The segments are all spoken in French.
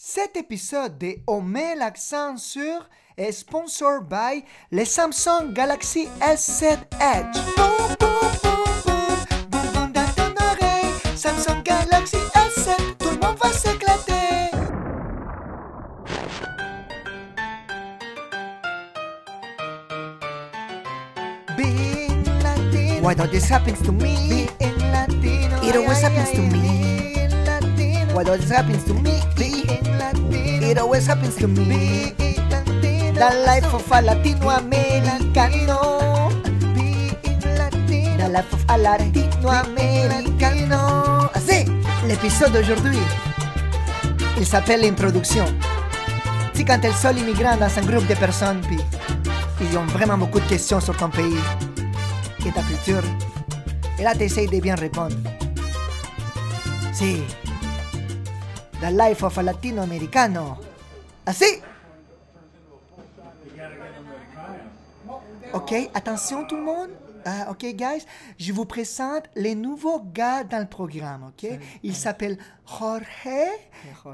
Cet épisode de On met l'accent sur est sponsor by les Samsung Galaxy S7 Edge. Boum, boum, boum, boum, boum, boum dans ton oreille. Samsung Galaxy S7, tout le monde va s'éclater. Being Latino. Why don't this happens to me? Being Latino. It always happens to me. Why don't this happens to me? Latino. It always happens to me. The life of a Latinoamericano. The life of a Latinoamericano. Así, l'épisode d'aujourd'hui, il s'appelle l'introduction. Tu sais, quand el sol immigrant dans un groupe de personnes, puis ils ont vraiment beaucoup de questions sur ton pays et ta culture. Et là, tu essayes de bien répondre. Si. The life of a latino-americano. Así. Ok, attention tout le monde. Ah, ok, guys, je vous présente les nouveaux gars dans le programme, ok? Il s'appelle Jorge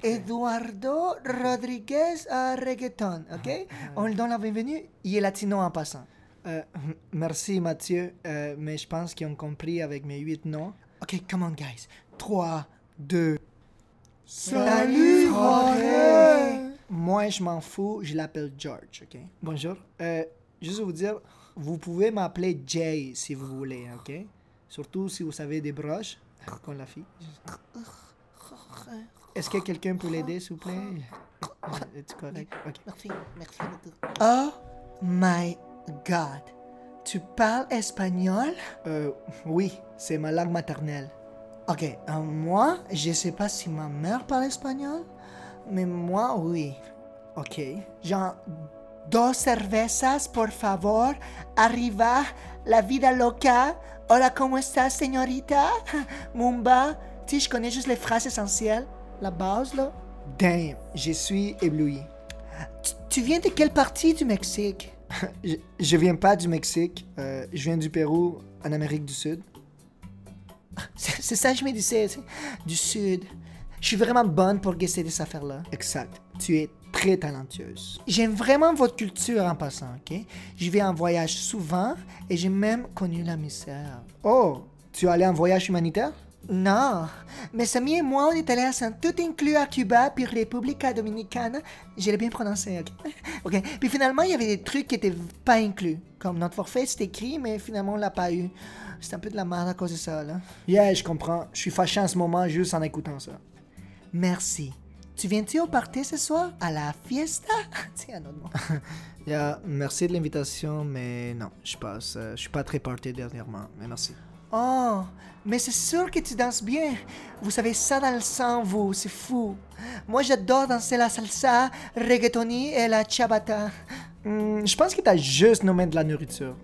Eduardo Rodriguez euh, Reggaeton, ok? On lui donne la bienvenue. Il est latino en passant. Euh, merci Mathieu, euh, mais je pense qu'ils ont compris avec mes huit noms. Ok, come on, guys. 3, 2. Salut, Jorge! Moi, je m'en fous, je l'appelle George, ok? Bonjour. Euh, juste vous dire, vous pouvez m'appeler Jay si vous voulez, ok? Surtout si vous savez des broches, comme la fille. Est-ce que quelqu'un peut l'aider, s'il vous plaît? Es-tu correct? Ok. Merci, merci beaucoup. Oh my God! Tu parles espagnol? Euh, oui, c'est ma langue maternelle. Ok, euh, moi, je sais pas si ma mère parle espagnol, mais moi, oui. Ok. Genre, dos cervezas, por favor. Arriba, la vida loca. Hola, ¿cómo estás, señorita? Mumba. Tu sais, je connais juste les phrases essentielles. La base, là. Damn, je suis ébloui. Tu, tu viens de quelle partie du Mexique? je, je viens pas du Mexique. euh, je viens du Pérou, en Amérique du Sud. C'est ça je me disais, du Sud. Je suis vraiment bonne pour guesser des affaires-là. Exact. Tu es très talentueuse. J'aime vraiment votre culture en passant, ok? Je vais en voyage souvent et j'ai même connu la misère. Oh, tu es allé en voyage humanitaire? Non, mes amis et moi, on est allés à un tout inclus à Cuba puis République Dominicana. Je l'ai bien prononcé, ok? ok. Puis finalement, il y avait des trucs qui étaient pas inclus. Comme notre forfait, c'était écrit, mais finalement, on l'a pas eu. C'est un peu de la merde à cause de ça, là. Yeah, je comprends. Je suis fâché en ce moment juste en écoutant ça. Merci. Tu viens-tu au party ce soir? À la fiesta? Un autre mot. yeah, merci de l'invitation, mais non, je passe. Euh, je suis pas très party dernièrement, mais merci. Oh, mais c'est sûr que tu danses bien. Vous savez ça dans le sang, vous, c'est fou. Moi, j'adore danser la salsa, reggaetoni et la ciabatta. Hmm, je pense que t'as juste nommé de la nourriture.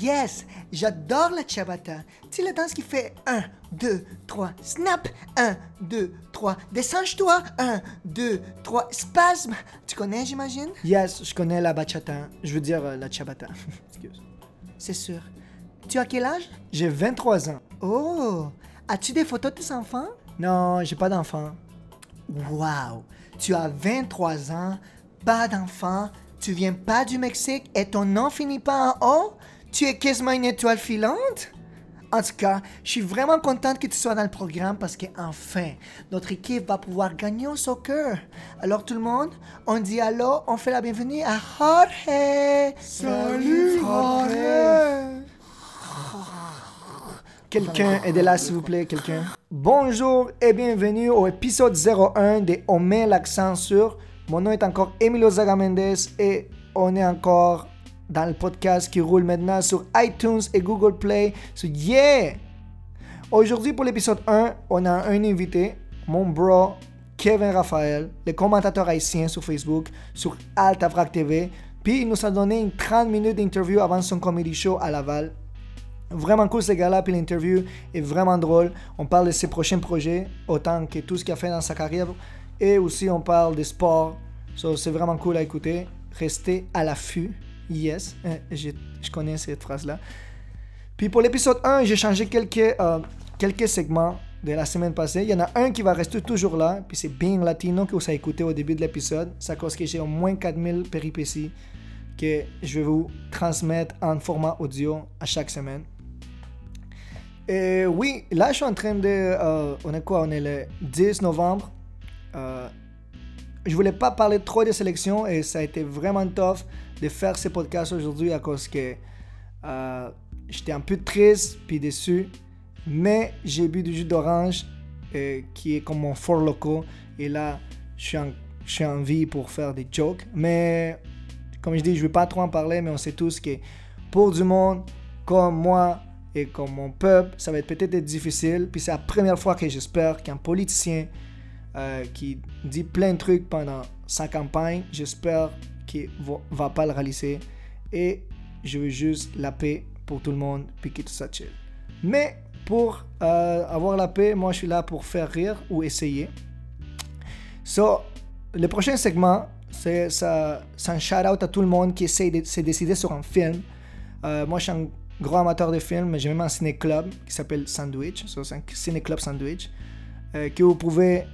Yes, j'adore la ciabatta. Tu sais la danse qui fait 1, 2, 3, snap, 1, 2, 3, descends-toi, 1, 2, 3, spasme. Tu connais, j'imagine? Yes, je connais la bachata. Je veux dire euh, la ciabatta. Excuse. C'est sûr. Tu as quel âge? J'ai 23 ans. Oh, as-tu des photos de tes enfants? Non, j'ai pas d'enfants. Wow, tu as 23 ans, pas d'enfants, tu viens pas du Mexique et ton nom finit pas en O? Tu es quasiment une étoile filante? En tout cas, je suis vraiment contente que tu sois dans le programme parce que enfin, notre équipe va pouvoir gagner au soccer. Alors tout le monde, on dit allô, on fait la bienvenue à Jorge. Salut Jorge. Quelqu'un, aidez-la s'il vous plaît, quelqu'un. Bonjour et bienvenue au épisode 01 de On met l'accent sur. Mon nom est encore Emilio Zagamendes et on est encore dans le podcast qui roule maintenant sur iTunes et Google Play. So yeah! Aujourd'hui pour l'épisode 1, on a un invité, mon bro Kevin Raphaël, le commentateur haïtien sur Facebook, sur Altavrac TV. Puis il nous a donné une 30 minutes d'interview avant son comedy show à Laval. Vraiment cool ce gars-là, puis l'interview est vraiment drôle. On parle de ses prochains projets, autant que tout ce qu'il a fait dans sa carrière. Et aussi, on parle des sports. So, c'est vraiment cool à écouter. Restez à l'affût. Yes, je, je connais cette phrase-là. Puis pour l'épisode 1, j'ai changé quelques, euh, quelques segments. de la semaine passée. Il y en a un qui va rester toujours là, puis c'est Being Latino que vous avez écouté au début de l'épisode. Ça cause que j'ai au moins 4000 péripéties que je vais vous transmettre en format audio à chaque semaine. Et oui, là je suis en train de... euh, on est quoi On est le 10 novembre. Euh, je voulais pas parler trop des sélections et ça a été vraiment tough de faire ce podcast aujourd'hui à cause que euh, j'étais un peu triste puis déçu. Mais j'ai bu du jus d'orange euh, qui est comme mon fort loco et là je suis, en, je suis en vie pour faire des jokes. Mais comme je dis, je ne vais pas trop en parler, mais on sait tous que pour du monde comme moi et comme mon peuple, ça va être peut-être difficile. Puis c'est la première fois que j'espère qu'un politicien euh, qui dit plein de trucs pendant sa campagne, j'espère qu'il va, va pas le réaliser. Et je veux juste la paix pour tout le monde, puis que tout ça chill. Mais pour euh, avoir la paix, moi je suis là pour faire rire ou essayer. So, le prochain segment, c'est un shout-out à tout le monde qui essaie de se décider sur un film. Euh, moi, je suis un gros amateur de films, j'ai même un ciné-club qui s'appelle Sandwich. C'est un ciné-club Sandwich. euh, que vous pouvez...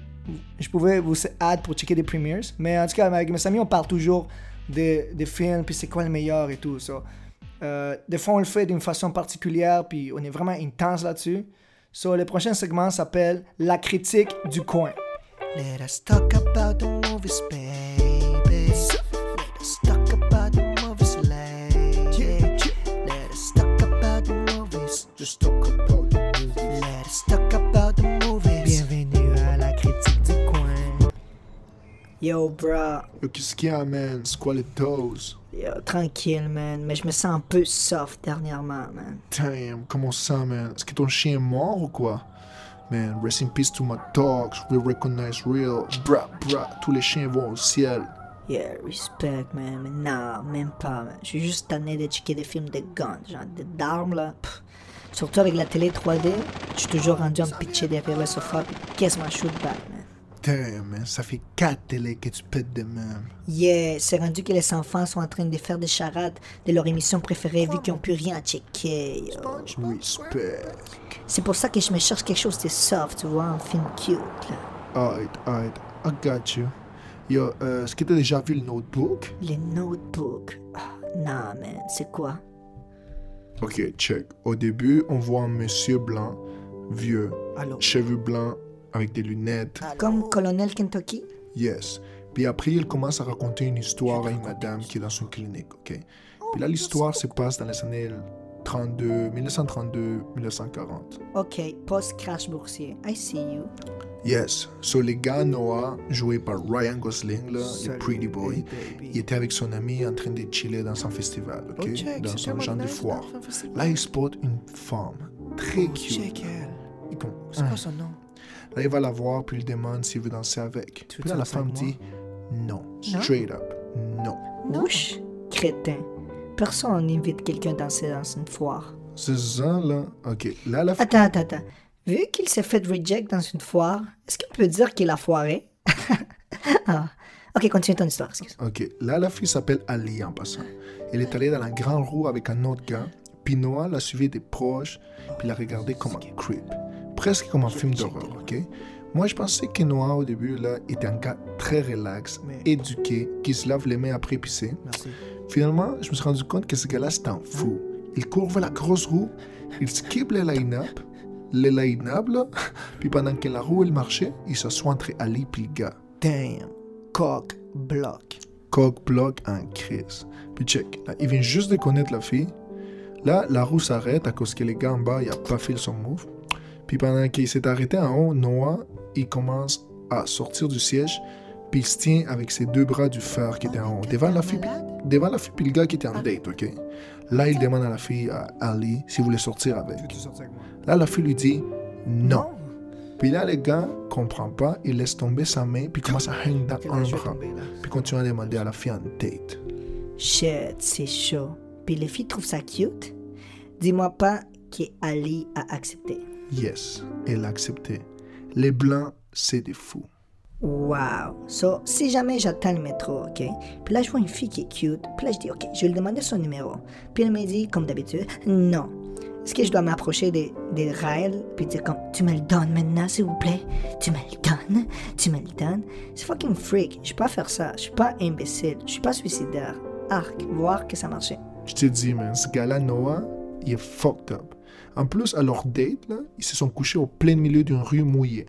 Je pouvais vous add pour checker des premiers. Mais en tout cas, avec mes amis, on parle toujours des, des films, puis c'est quoi le meilleur et tout. So, euh, des fois, on le fait d'une façon particulière, puis on est vraiment intense là-dessus. So, le prochain segment s'appelle La critique du coin. Let us talk about the movies, baby. Just talk about the movies. Let us talk about the movies. Bienvenue à la critique du coin. Yo, bro. Yo, qu'est-ce qu'il y a, man? C'est quoi les doses? Yo, tranquille, man. Mais je me sens un peu soft dernièrement, man. Damn, comment ça, man? Est-ce que ton chien est mort ou quoi? Man, rest in peace to my dogs. We recognize real. Bra, bra, tous les chiens vont au ciel. Yeah, respect, man. Mais non, même pas, man. Je suis juste tanné de checker des films de guns, genre d'armes, là. Pff. Surtout avec la télé 3D, je suis toujours rendu à me pitcher derrière le sofa puis quasiment shoot back, man. Damn, man, ça fait quatre télés que tu pètes de même. Yeah, c'est rendu que les enfants sont en train de faire des charades de leur émission préférée vu qu'ils n'ont plus rien à checker, yo. Respect. C'est pour ça que je me cherche quelque chose de soft, tu vois, un film cute, là. Alright, alright, I got you. Yo, euh, est-ce que t'as déjà vu le notebook? Les notebooks. Ah, non, man, c'est quoi? Ok, check. Au début, on voit un monsieur blanc, vieux, Allô? cheveux blancs, avec des lunettes. Comme Colonel Kentucky? Yes. Puis après, il commence à raconter une histoire à une madame qui est dans une clinique, ok? Puis là, l'histoire se passe dans les années 32, 1932, 1940. Ok, post-crash boursier. I see you. Yes. So, le gars Noah, joué par Ryan Gosling, là, le Pretty Boy, il était avec son ami en train de chiller dans un festival, ok? Oh, check, dans tellement genre de foire. Là, il spot une femme très Oh, cute. check elle. C'est quoi son nom? Là, il va la voir, puis il demande s'il veut danser avec. Puis là, la femme dit non. Straight up, non. Wesh, crétin. Personne n'invite quelqu'un à danser dans une foire. C'est ça, là. Ok. Là, la Attends, attends, attends. Vu qu'il s'est fait reject dans une foire, est-ce qu'on peut dire qu'il a foiré? ah. Ok, continue ton histoire, excuse. Ok, là, la fille s'appelle Ali en passant. Elle est allée dans la grande roue avec un autre gars, puis Noah l'a suivi des proches, puis l'a regardé comme un creep. Presque comme un film d'horreur, ok? Moi, je pensais que Noah, au début, là, était un gars très relax, éduqué, qui se lave les mains après pisser. Merci. Finalement, je me suis rendu compte que ce gars-là, c'était un fou. Il court vers la grosse roue, il skip les line-up, line-up, là, puis pendant que la roue, elle marchait, il s'assoit entre Ali et le gars. Damn. Coq bloc. coq bloc en crise. Puis check, là, il vient juste de connaître la fille. Là, la roue s'arrête à cause que les gars en bas, il a pas fait son move. Puis pendant qu'il s'est arrêté en haut, Noah, il commence à sortir du siège, puis il se tient avec ses deux bras du fer qui était en haut, devant la fille, puis- devant la fille puis le gars qui était en date, ok? Là, il demande à la fille, à Ali, s'il voulait sortir avec. Veux-tu sortir avec moi? Là, la fille lui dit non. Puis là, le gars comprend pas, il laisse tomber sa main, puis commence à hang dans un bras. Puis continue à demander à la fille en date. Shit, c'est chaud. Puis les filles trouvent ça cute? Dis-moi pas qu'Ali a accepté. Yes, elle a accepté. Les blancs, c'est des fous. Wow. So, si jamais j'attends le métro, ok? Puis là, je vois une fille qui est cute. Puis là, je dis, ok, je vais lui demander son numéro. Puis elle me dit, comme d'habitude, non. Est-ce que je dois m'approcher des, des Raël puis dire comme tu me le donnes maintenant s'il vous plaît Tu me le donnes Tu me le donnes C'est fucking freak. Je peux pas faire ça. Je suis pas imbécile. Je suis pas suicidaire. Arc, voir que ça marchait. Je te dis, man, ce gars-là, Noah, il est fucked up. En plus, à leur date, là, ils se sont couchés au plein milieu d'une rue mouillée.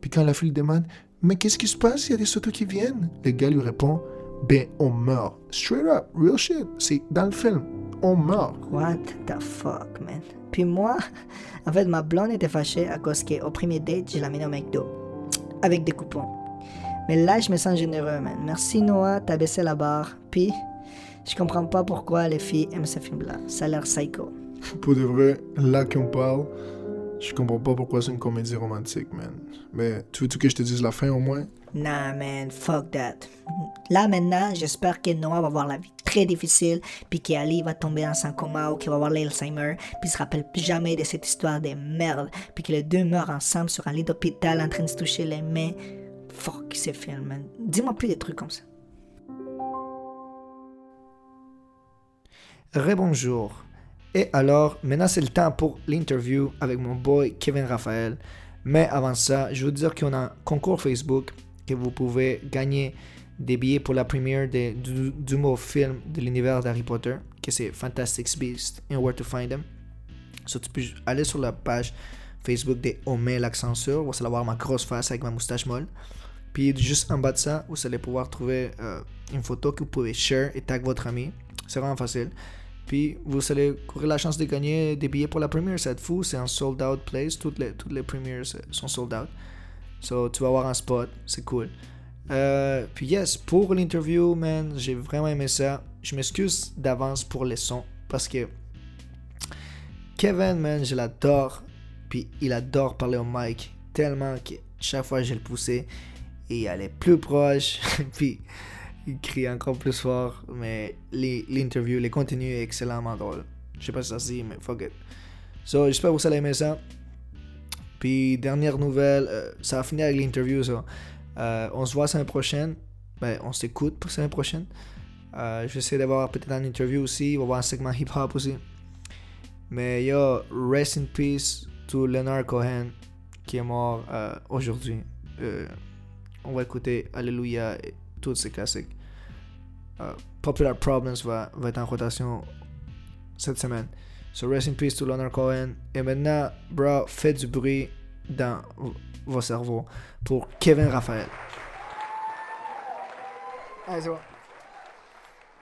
Puis quand la fille demande Mais qu'est-ce qui se passe? Il y a des autos qui viennent. Le gars lui répond Ben, on meurt. Straight up, real shit. C'est dans le film. On meurt. What the fuck, man? Puis moi, en fait, ma blonde était fâchée à cause qu'au premier date, je l'ai amenée au McDo. Avec des coupons. Mais là, je me sens généreux, man. Merci, Noah, t'as baissé la barre. Puis, je comprends pas pourquoi les filles aiment ce film-là. Ça a l'air psycho. Pour de vrai, là qu'on parle, je comprends pas pourquoi c'est une comédie romantique, man. Mais tu veux-tu que je te dise la fin au moins? Nah, man, fuck that. Là, maintenant, j'espère que Noah va avoir la vie très difficile, puis qu'Ali va tomber dans un coma ou qu'il va avoir l'Alzheimer, puis il se rappelle plus jamais de cette histoire de merde, puis que les deux meurent ensemble sur un lit d'hôpital en train de se toucher les mains. Fuck ces films, man. Dis-moi plus des trucs comme ça. Rebonjour. Et alors, maintenant c'est le temps pour l'interview avec mon boy Kevin Raphaël. Mais avant ça, je veux dire qu'on a un concours Facebook que vous pouvez gagner des billets pour la première de- du, du mot film de l'univers d'Harry Potter, que c'est Fantastic Beasts and Where to Find Them. So, tu peux aller sur la page Facebook de Omer l'accent sur, vous allez voir ma grosse face avec ma moustache molle. Puis juste en bas de ça, vous allez pouvoir trouver euh, une photo que vous pouvez share et tag votre ami. C'est vraiment facile. Puis vous allez courir la chance de gagner des billets pour la première. C'est fou, c'est un sold out place. Toutes les, toutes les premières sont sold out. So tu vas avoir un spot, c'est cool. Euh, puis yes, pour l'interview, man, j'ai vraiment aimé ça. Je m'excuse d'avance pour les sons parce que Kevin, man, je l'adore. Puis il adore parler au mic tellement que chaque fois je le poussais il allait plus proche. puis il crie encore plus fort. Mais les- l'interview, les contenus est excellemment drôle. Je sais pas si ça se dit, mais fuck it. So, j'espère que vous allez aimer ça. Puis, dernière nouvelle, euh, ça va finir avec l'interview. Euh, on se voit la semaine prochaine. Ben, on s'écoute pour la semaine prochaine. Euh, je vais essayer d'avoir peut-être une interview aussi. Il va avoir un segment hip-hop aussi. Mais yo, rest in peace to Leonard Cohen qui est mort euh, aujourd'hui. On va écouter Alléluia et tous ces classiques. Popular Problems va, va être en rotation cette semaine. So rest in peace to Leonard Cohen. Et maintenant, bro, faites du bruit dans vos cerveaux pour Kevin Raphaël. Allez, c'est bon.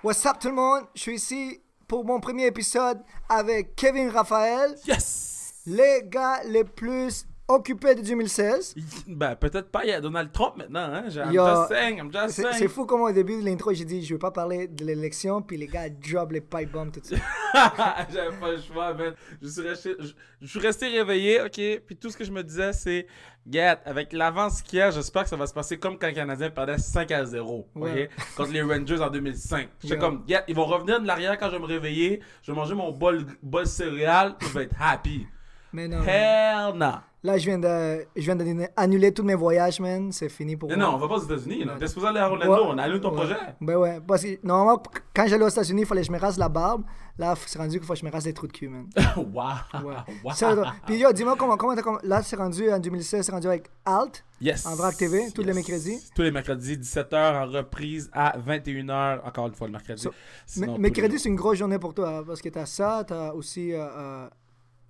What's up tout le monde? Je suis ici pour mon premier épisode avec Kevin Raphaël, Yes! les gars les plus occupés de 2016. Ben, peut-être pas, il y a Donald Trump maintenant, hein? I'm Yo, just saying, I'm just C'est saying. c'est fou comme au début de l'intro, j'ai dit je veux pas parler de l'élection, puis les gars drop les pipe bombs tout de suite. J'avais pas le choix, man. Je suis resté, je, je suis resté réveillé, ok? Puis tout ce que je me disais, c'est, Gat, avec l'avance qu'il y a, j'espère que ça va se passer comme quand les Canadiens perdaient 5 à 0, ok? Ouais. Contre les Rangers en 2005. J'étais Yeah. comme, Gat, ils vont revenir de l'arrière quand je vais me réveiller, je vais manger mon bol, bol céréales, je vais être happy. Mais non, Hell no! Là je viens de, je viens d'annuler tous mes voyages, man. C'est fini pour moi. non, on va pas aux États-Unis. Non. T'es supposé aller à Orlando, Ouais. on a lu ton Ouais. projet. Ben ouais, parce que normalement, quand j'allais aux États-Unis, il fallait que je me rase la barbe. Là, c'est rendu qu'il faut que je me rase les trous de cul, man. wow! Ouais. wow. Puis yo, dis-moi comment, comment t'as comm- Là, c'est rendu en 2016, c'est rendu avec Alt. Yes. En Vrac TV, tous les mercredis. Tous les mercredis, 17h en reprise à 21h, encore une fois le mercredi. So- Sinon, mercredi, les- c'est une grosse journée pour toi, hein, parce que t'as ça, t'as aussi euh, euh,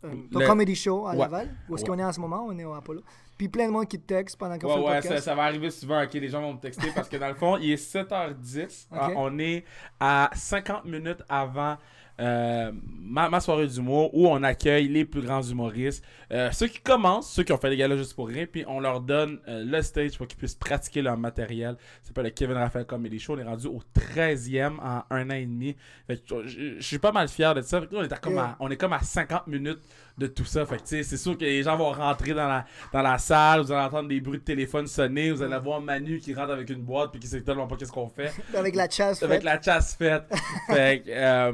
ton Le- comedy show à Ouais. Laval, où est-ce Ouais. qu'on est en ce moment, on est au Apollo. Puis plein de monde qui te texte pendant qu'on Ouais, fait le ouais, ça, podcast. ça va arriver souvent, ok, les gens vont me texter parce que dans le fond, il est 7h10, Ok. Ah, on est à 50 minutes avant euh, ma, ma soirée d'humour où on accueille les plus grands humoristes, Euh, ceux qui commencent, ceux qui ont fait les galas juste pour rien, puis on leur donne euh, le stage pour qu'ils puissent pratiquer leur matériel. Ça s'appelle le Kevin Raphaël Comedy Show, on est rendu au 13e en un an et demi. Je, suis pas mal fier de ça. Fait que là, on, est à comme à, on est comme à 50 minutes de tout ça. Fait que c'est sûr que les gens vont rentrer dans la, dans la salle, vous allez entendre des bruits de téléphone sonner, vous allez voir Manu qui rentre avec une boîte puis qui sait tellement pas qu'est-ce qu'on fait. Avec la chasse Avec faite. la chasse faite. fait que, euh,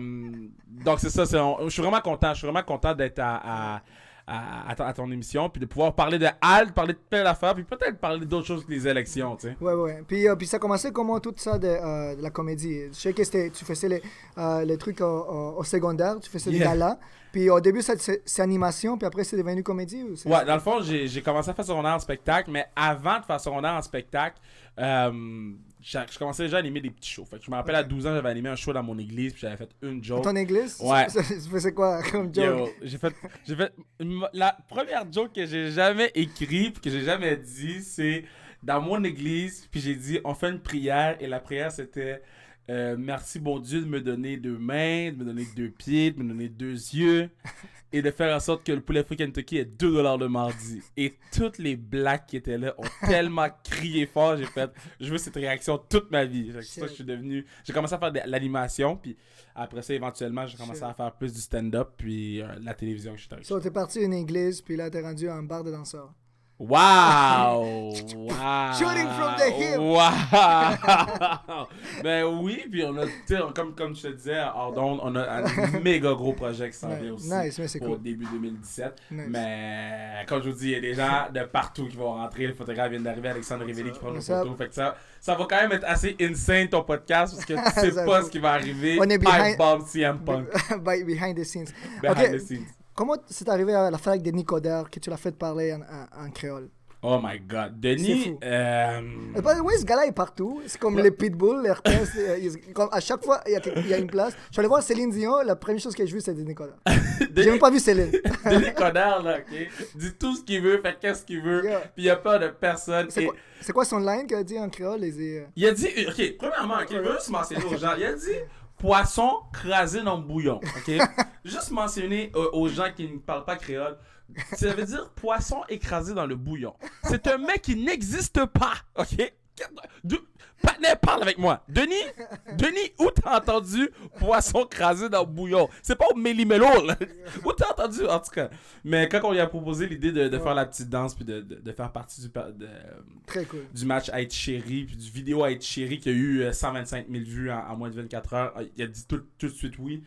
donc c'est ça, je suis vraiment content, je suis vraiment content d'être à, à, à, à ton, à ton émission, puis de pouvoir parler de Al, parler de plein d'affaires, puis peut-être parler d'autres choses que les élections, tu sais. Ouais, ouais. Puis, euh, puis ça commençait comment tout ça de, euh, de la comédie? Je sais que tu faisais les, euh, les trucs au, au- au secondaire, tu faisais des Yeah. galas. Puis au début, c'est animation, puis après, c'est devenu comédie ou Ouais, dans le fond, j'ai commencé à faire secondaire en spectacle, mais avant de faire secondaire en spectacle, euh, je commençais déjà à animer des petits shows. Fait que je me rappelle à 12 ans, j'avais animé un show dans mon église, puis j'avais fait une Dans joke. ton église? Ouais. Tu faisais quoi comme joke? Yo, j'ai fait, j'ai fait la première joke que j'ai jamais écrite, que j'ai jamais dit, c'est dans mon église, puis j'ai dit on fait une prière et la prière c'était euh, merci bon Dieu de me donner deux mains, de me donner deux pieds, de me donner deux yeux et de faire en sorte que le poulet frit Kentucky est 2 dollars le mardi. Et toutes les blacks qui étaient là ont tellement crié fort, j'ai fait je veux cette réaction toute ma vie. C'est ça que je suis devenu, j'ai commencé à faire de l'animation puis après ça éventuellement j'ai commencé à faire plus du stand-up puis euh, la télévision que je suis arrivé. So, t'es parti d'une église, puis là, t'es rendu à un bar de danseurs. Wow! wow! Shooting from the hip. Wow! ben oui, puis on a, comme, comme je te disais, hors on a un méga gros projet qui s'en vient aussi. nice, mais c'est Pour cool. début 2017. Nice. Mais comme je vous dis, il y a des gens de partout qui vont rentrer. Le photographe vient d'arriver, Alexandre Rivelli qui prend une Ça- photo. Fait que ça, ça va quand même être assez insane ton podcast parce que tu sais pas ce qui va arriver. On est Pipe behind- bomb CM Punk. By- behind the scenes. Behind the scenes. Comment c'est arrivé à la fête de Nicodère que tu l'as fait parler en, en- en créole? Oh my god. C'est Denis, euh, way, ce gars-là est partout. C'est comme les pitbulls, les RPS. euh, à chaque fois, il y, a, il y a une place. Je suis allé voir Céline Dion. La première chose que j'ai vue, c'était Nicolas. J'ai Denis, même pas vu Céline. Denis Coderre, là, ok? Dit tout ce qu'il veut, fait qu'est-ce qu'il veut, Yeah. puis il a peur de personne. C'est et- quoi, c'est quoi son line qu'il a dit en créole? Les, Il a dit, ok, premièrement, ok, je veux juste mentionner aux gens, il a dit poisson crasé dans le bouillon, ok? juste mentionner euh, aux gens qui ne parlent pas créole, ça veut dire poisson écrasé dans le bouillon. C'est un mec qui n'existe pas, ok? De- Patnet, parle avec moi. Denis, Denis, où t'as entendu poisson crasé dans le bouillon? C'est pas au Méli-Mélo, là. Où t'as entendu, en tout cas? Mais quand on lui a proposé l'idée de, de faire la petite danse puis de, de- de faire partie du, pa- de, Très cool. du match Haïti Chéri, puis du vidéo Haïti Chéri qui a eu euh, 125 000 vues en, en moins de 24 heures. Euh, Il a dit tout, tout de suite oui.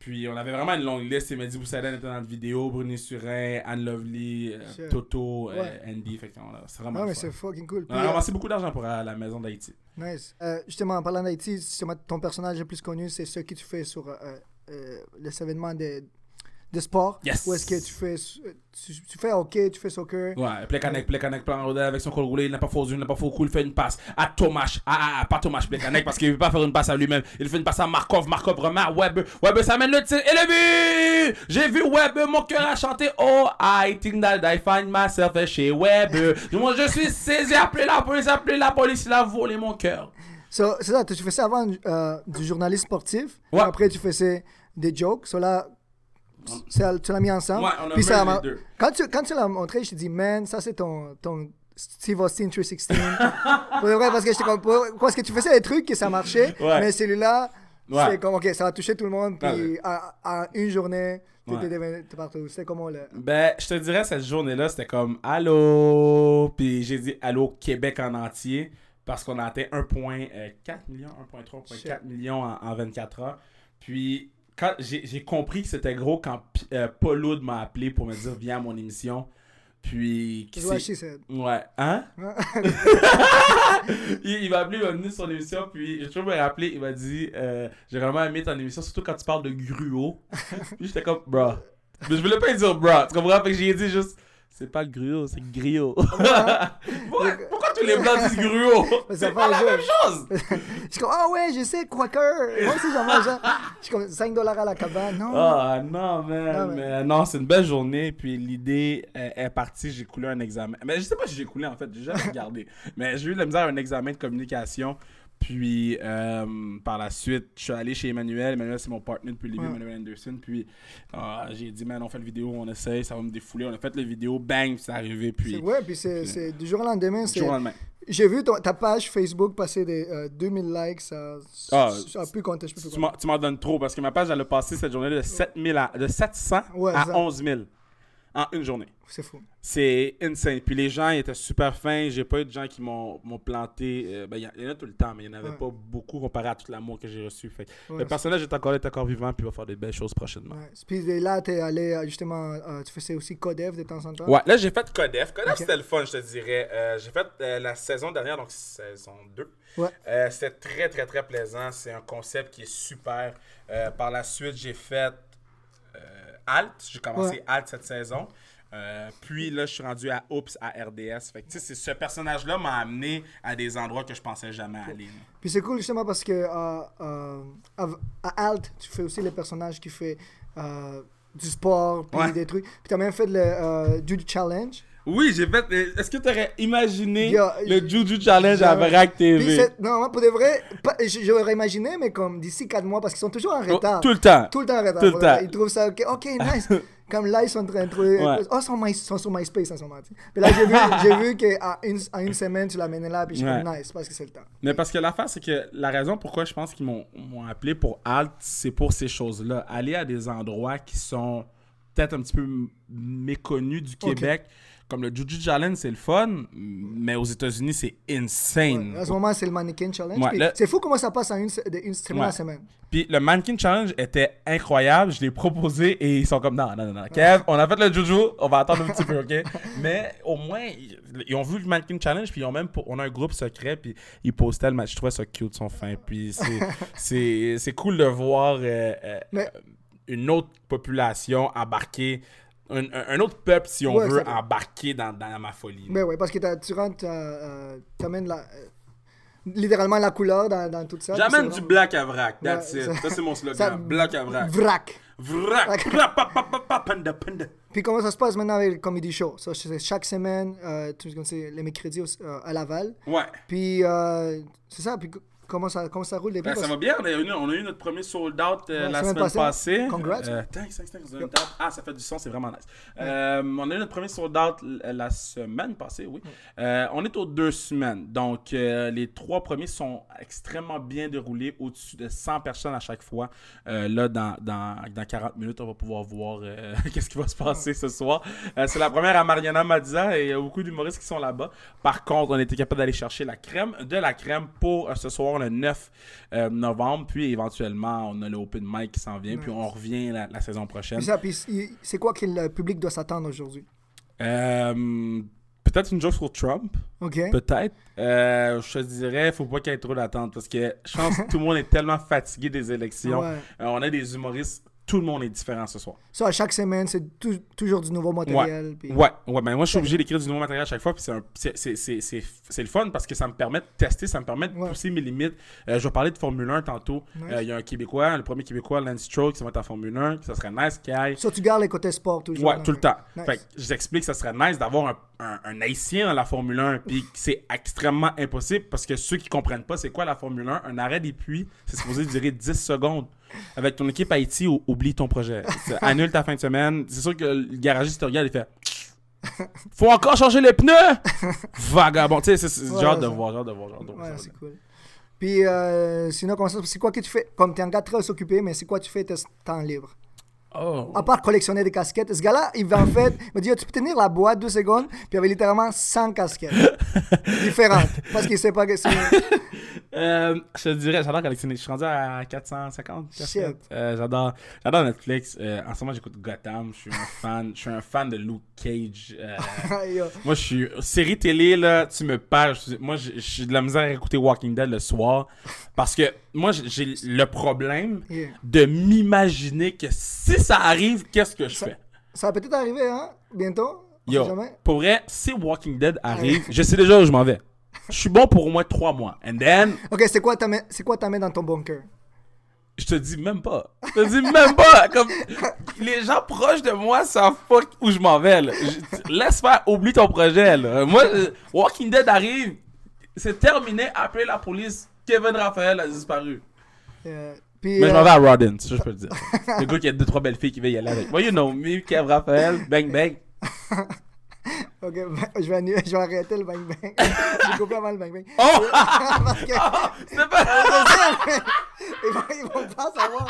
Puis on avait vraiment une longue liste. Il m'a dit Boussaïdan était dans la vidéo, Bruni Surin, Anne Lovely, euh, Sure. Toto, euh, Ouais. Andy. Fait c'est vraiment le mais c'est fucking cool. On a euh, ramassé beaucoup d'argent pour la maison d'Haïti. Nice. Euh, justement, en parlant d'Haïti, ton personnage le plus connu, c'est ce que tu fais sur euh, les événements de, de sport. Yes. Où est-ce que tu fais, tu, tu fais hockey, tu fais soccer? Ouais, Plekanec, Plekanec, plan rodé avec son col roulé, il n'a pas faux il n'a pas faux coup, il fait une passe à Thomas, ah, ah, pas Thomas Plekanec parce qu'il ne veut pas faire une passe à lui-même, il fait une passe à Markov, Markov remet Web, Web ça mène le tir et le but J'ai vu Web, mon cœur a chanté, oh, I think that I find myself chez Web. Moi, je suis saisi, appelez la police, appelez la police, il a volé mon cœur. So, c'est ça, tu fais ça avant euh, du journaliste sportif. Ouais. Après, tu faisais des jokes. So, là, tu l'as mis ensemble? Ouais, on a Puis ça les deux. Quand tu, quand tu l'as montré, je t'ai dit, man, ça c'est ton, ton Steve Austin 316. Pour de vrai, parce que comme, pour- parce que tu faisais des trucs que ça marchait, Ouais. mais celui-là, Ouais. c'est comme, ok, ça va toucher tout le monde, puis à, à une journée, t'étais Ouais. devenu- partout. C'était comment le. Ben, je te dirais, cette journée-là, c'était comme Allô? Puis j'ai dit Allô Québec en entier. Parce qu'on a atteint 1,4 million, 1,3, 1,4 millions en, en 24 heures. Puis quand j'ai compris que c'était gros quand euh, Paul Hood m'a appelé pour me dire Viens à mon émission. Puis. qui. Ouais, hein? il il m'a appelé, il m'a venu sur l'émission, puis j'ai toujours me rappelé, il m'a dit euh, J'ai vraiment aimé ton émission, surtout quand tu parles de gruau. puis j'étais comme, bro. Mais je voulais pas dire bro, tu comprends? Fait que j'ai dit juste C'est pas gruau, c'est griot. tous les blancs disent gruau? C'est pas la jeu. même chose! Je suis comme, ah ouais, je sais, Quaker. Moi aussi, j'en mange. hein. Je suis comme 5 dollars à la cabane. Non? Ah non, man. Non, mais- non, c'est une belle journée. Puis l'idée euh, est partie. J'ai coulé un examen. Mais je sais pas si j'ai coulé en fait. J'ai jamais regardé. mais j'ai eu de la misère à un examen de communication. Puis euh, par la suite, je suis allé chez Emmanuel. Emmanuel, c'est mon partenaire depuis le début, Ouais. Emmanuel Anderson. Puis euh, j'ai dit, man, on fait le vidéo, on essaye, ça va me défouler. On a fait le vidéo, bang, c'est arrivé. Puis Ouais, puis c'est du jour au lendemain. du jour au lendemain. J'ai vu ton- ta page Facebook passer des euh, 2000 likes. Ça, Ah, ça a pu compter. Je peux plus Tu m'en- tu m'en donnes trop parce que ma page, elle a passé cette journée de, 7000 à, de 700 Ouais, à ça. 11 000. En une journée. C'est fou. C'est insane. Puis les gens ils étaient super fins. J'ai pas eu de gens qui m'ont planté. euh, ben, il y, en- a tout le temps, mais il n'y en avait Ouais. pas beaucoup comparé à tout l'amour que j'ai reçu. Fait Ouais, le personnage est encore, est encore vivant, puis il va faire des belles choses prochainement. Ouais. Puis là, t'es allé euh, justement, euh, tu faisais aussi Codev de temps en temps? Ouais, là j'ai fait Codef. Codef c'était le fun, je te dirais. Euh, j'ai fait la saison dernière, donc saison 2. Ouais. Euh, c'était très très très plaisant. C'est un concept qui est super. Par la suite, j'ai fait Alt. J'ai commencé Ouais. Alt cette saison. Euh, puis là, je suis rendu à Oops à RDS. Fait que c'est- ce personnage-là m'a amené à des endroits que je pensais jamais aller. là. Puis c'est cool justement parce que euh, euh, à, Alt, tu fais aussi les personnages qui fait euh, du sport, puis Ouais. des trucs. Puis t'as même fait le euh, Dude Challenge. Oui, j'ai fait. Est-ce que tu aurais imaginé Yo, le Juju Challenge à. Vrac TV? non, pour de vrai, pas- j'aurais imaginé, mais comme d'ici 4 mois, parce qu'ils sont toujours en Oh, retard. tout le temps. Tout le temps en retard. Tout le temps. Ils trouvent ça ok, ok, nice. Comme là, ils sont en train de trouver. Ouais. Oh, ils sont, My- ils sont sur MySpace en ce moment. Puis là, j'ai vu, vu qu'en une, en une semaine, tu l'amènes là, puis je suis Ouais. nice, parce que c'est le temps. Mais parce que l'affaire, c'est que la raison pourquoi je pense qu'ils m'ont appelé pour Alt, c'est pour ces choses-là. Aller à des endroits qui sont peut-être un petit peu méconnus du. Québec. Comme le Juju Challenge, c'est le fun, mais aux États-Unis, c'est insane. À ce moment, c'est le Mannequin Challenge. Ouais, C'est fou comment ça passe en une, Ouais. à semaine. Puis le Mannequin Challenge était incroyable. Je l'ai proposé et ils sont comme non, non, non, non. Kev, on a fait le Juju, on va attendre un petit peu, ok? Mais au moins, ils, ils ont vu le Mannequin Challenge, puis ils ont même. On a un groupe secret, puis ils postaient le match. Je trouvais ça cute, son fin. Puis c'est- cool de voir euh, euh, Mais- une autre population embarquer. Un, autre peuple, si on Ouais, veut, embarquer dans, dans ma folie. Mais ouais, parce que tu rentres, euh, t'amènes la, euh, littéralement la couleur dans, dans tout ça. J'amène du black à vrac. That's Ouais, it. ça- Ça, c'est mon slogan. ça- black à vrac. Vrac. Vrac. Vrac. Pa, pa, pa, pa, panda, panda. Puis comment ça se passe maintenant avec le comedy show? Ça, c'est chaque semaine, euh, tu- c'est les mercredis euh, à Laval. Ouais. Puis euh, c'est ça. Puis comment ça, comment ça roule depuis? Ben, ça va bien, on a eu, on a eu notre premier sold out euh, Ouais, la semaine semaine passée. passée. Congrats. Euh, thanks, thanks, thanks. Ah, ça fait du son, c'est vraiment nice. Euh, on a eu notre premier sold out la semaine passée, oui. On est aux deux semaines. Donc, les trois premiers sont extrêmement bien déroulés, au-dessus de 100 personnes à chaque fois. Là, dans, dans, dans 40 minutes, on va pouvoir voir qu'est-ce qui va se passer ce soir. C'est la première à Mariana Mazza et il y a beaucoup d'humoristes qui sont là-bas. Par contre, on était capable d'aller chercher la crème de la crème pour ce soir, le 9 euh, novembre. Puis éventuellement, on a le open mic qui s'en vient. Puis on revient la, la saison prochaine. C'est- quoi que le public doit s'attendre aujourd'hui? Euh, Peut-être une joke sur Trump. Peut-être. Euh, je te dirais, faut pas qu'il y ait trop d'attente parce que je pense que tout le monde est tellement fatigué des élections. Ouais. Euh, on a des humoristes, tout le monde est différent ce soir. Ça, à chaque semaine, c'est tou- toujours du nouveau matériel. puis- Ouais, ouais, ben moi je suis obligé d'écrire du nouveau matériel à chaque fois, puis c'est le fun parce que ça me permet de tester, ça me permet de Ouais. pousser mes limites. Euh, je vais parler de Formule 1 tantôt. Nice. Euh, Il y a un Québécois, le premier Québécois, Lance Stroke, qui va être en Formule 1, ça serait nice qu'il aille. Ça, tu gardes les côtés sport toujours. Ouais, tout le temps. Nice. Fait que j'explique que ça serait nice d'avoir un, un, un haïtien dans la Formule 1, puis c'est extrêmement impossible parce que ceux qui comprennent pas c'est quoi la Formule 1, un arrêt des puits, c'est supposé durer 10 secondes. Avec ton équipe Haïti, ou- oublie ton projet. Annule ta fin de semaine. C'est sûr que le garagiste te regarde et fait Faut encore changer les pneus? Vagabond. Tu sais, c'est- Ouais, genre ouais, de voir, genre de voir, genre de voir. Ouais, c'est cool. Puis, euh, sinon, c'est quoi que tu fais? Comme tu es un gars très occupé, mais c'est quoi tu fais? Tes temps libres? Oh. À part collectionner des casquettes. Ce gars-là, il va en fait, il me dit, tu peux tenir la boîte deux secondes, puis il y avait littéralement 100 casquettes. différentes. Parce qu'il sait pas que c'est. Euh, je te dirais, j'adore collectionner. Je suis rendu à 450 Shit. casquettes. Euh, j'adore, j'adore Netflix. Euh, en ce moment, j'écoute Gotham. Je suis un fan. Je suis un fan de Luke Cage. Moi, je suis série télé là. Tu me suis- moi, j'ai de la misère à écouter Walking Dead le soir parce que moi, j'ai- le problème Yeah. de m'imaginer que si ça arrive, qu'est-ce que je fais? Ça va peut-être arriver, hein? Bientôt? On Yo, sait jamais. pour vrai, si Walking Dead arrive, je sais déjà où je m'en vais. Je suis bon pour au moins trois mois. And then, Ok, c'est quoi t'as c'est quoi t'as mis dans ton bunker? Je te dis même pas. Je te dis même pas. Comme les gens proches de moi savent pas où je m'en vais. là. Je- laisse faire, oublie ton projet. Là. Moi, euh, Walking Dead arrive, c'est terminé. Appelez la police. Kevin Raphaël a disparu. Euh, puis, Mais je euh, m'en vais à Rodin, ça je peux le dire. Le gars qui a deux trois belles filles qui veulent y aller avec. Moi, you know me, Kevin Raphaël, bang bang. Ok, je vais, annuler- je vais arrêter le bang bang. J'ai coupé avant le bang bang. Oh! Parce que. C'est pas... ils, vont, ils vont pas savoir.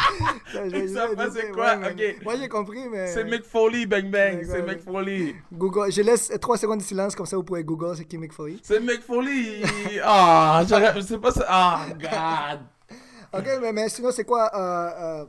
Je vais Ils savent pas c'est quoi, ok. Moi j'ai compris, mais. C'est Mick Foley, Bang Bang. Ouais, C'est ouais, Mick ouais. Foley. Google, je laisse 3 secondes de silence, comme ça vous pouvez Google c'est qui Mick Foley. C'est Mick Foley. Ah, j'aurais- je sais pas ça. Ah, God. Ok, mais, mais sinon c'est quoi. Euh, euh,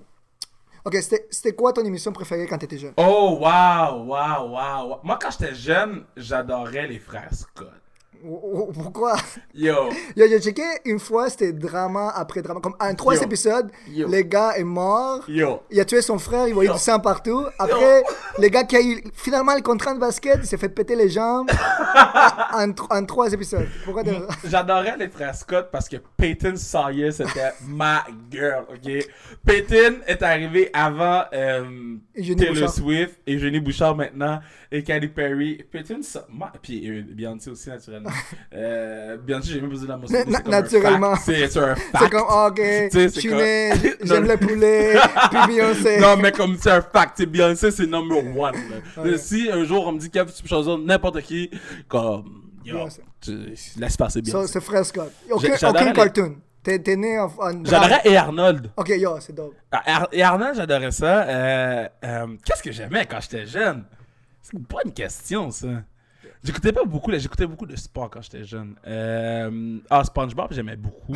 Ok, c'était quoi ton émission préférée quand t'étais jeune? Oh, wow, wow, wow. Moi, quand j'étais jeune, j'adorais les frères Scott. Ou- ou- Pourquoi? Yo. Yo, j'ai checké une fois, c'était drama après drama. Comme en trois Yo. épisodes, Yo. le gars est mort. Yo. Il a tué son frère, il voyait du sang partout. Après, le gars qui a eu finalement le contrat de basket, il s'est fait péter les jambes en, tr- en trois épisodes. Pourquoi. J'adorais les frères Scott parce que Peyton Sawyer, c'était ma girl, ok? Peyton est arrivé avant euh, Eugénie Taylor Bouchard. Swift et Jenny Bouchard maintenant et Katy Perry. Peyton, ma- puis euh, Beyoncé aussi, naturellement. euh, Beyoncé, j'ai même besoin de la mentionner, Na- naturellement. C'est un fact. C'est comme, ah, ok, je suis né, j'aime le poulet, puis Beyoncé. Non, mais comme c'est un fact, c'est Beyoncé, c'est number one. Ouais. Si un jour on me dit qu'il tu peux choisir n'importe qui, comme, yo, tu- laisse passer Ça, Beyoncé. c'est frère Scott. Aucun, cartoon. T'es né en... en J'adorais et Arnold. Ok, yo, c'est dope. Ah, Et Arnold, j'adorais ça. Euh, euh, Qu'est-ce que j'aimais quand j'étais jeune? C'est une bonne question, ça. J'écoutais pas beaucoup, là, j'écoutais beaucoup de sport quand j'étais jeune. Euh, ah, SpongeBob, j'aimais beaucoup.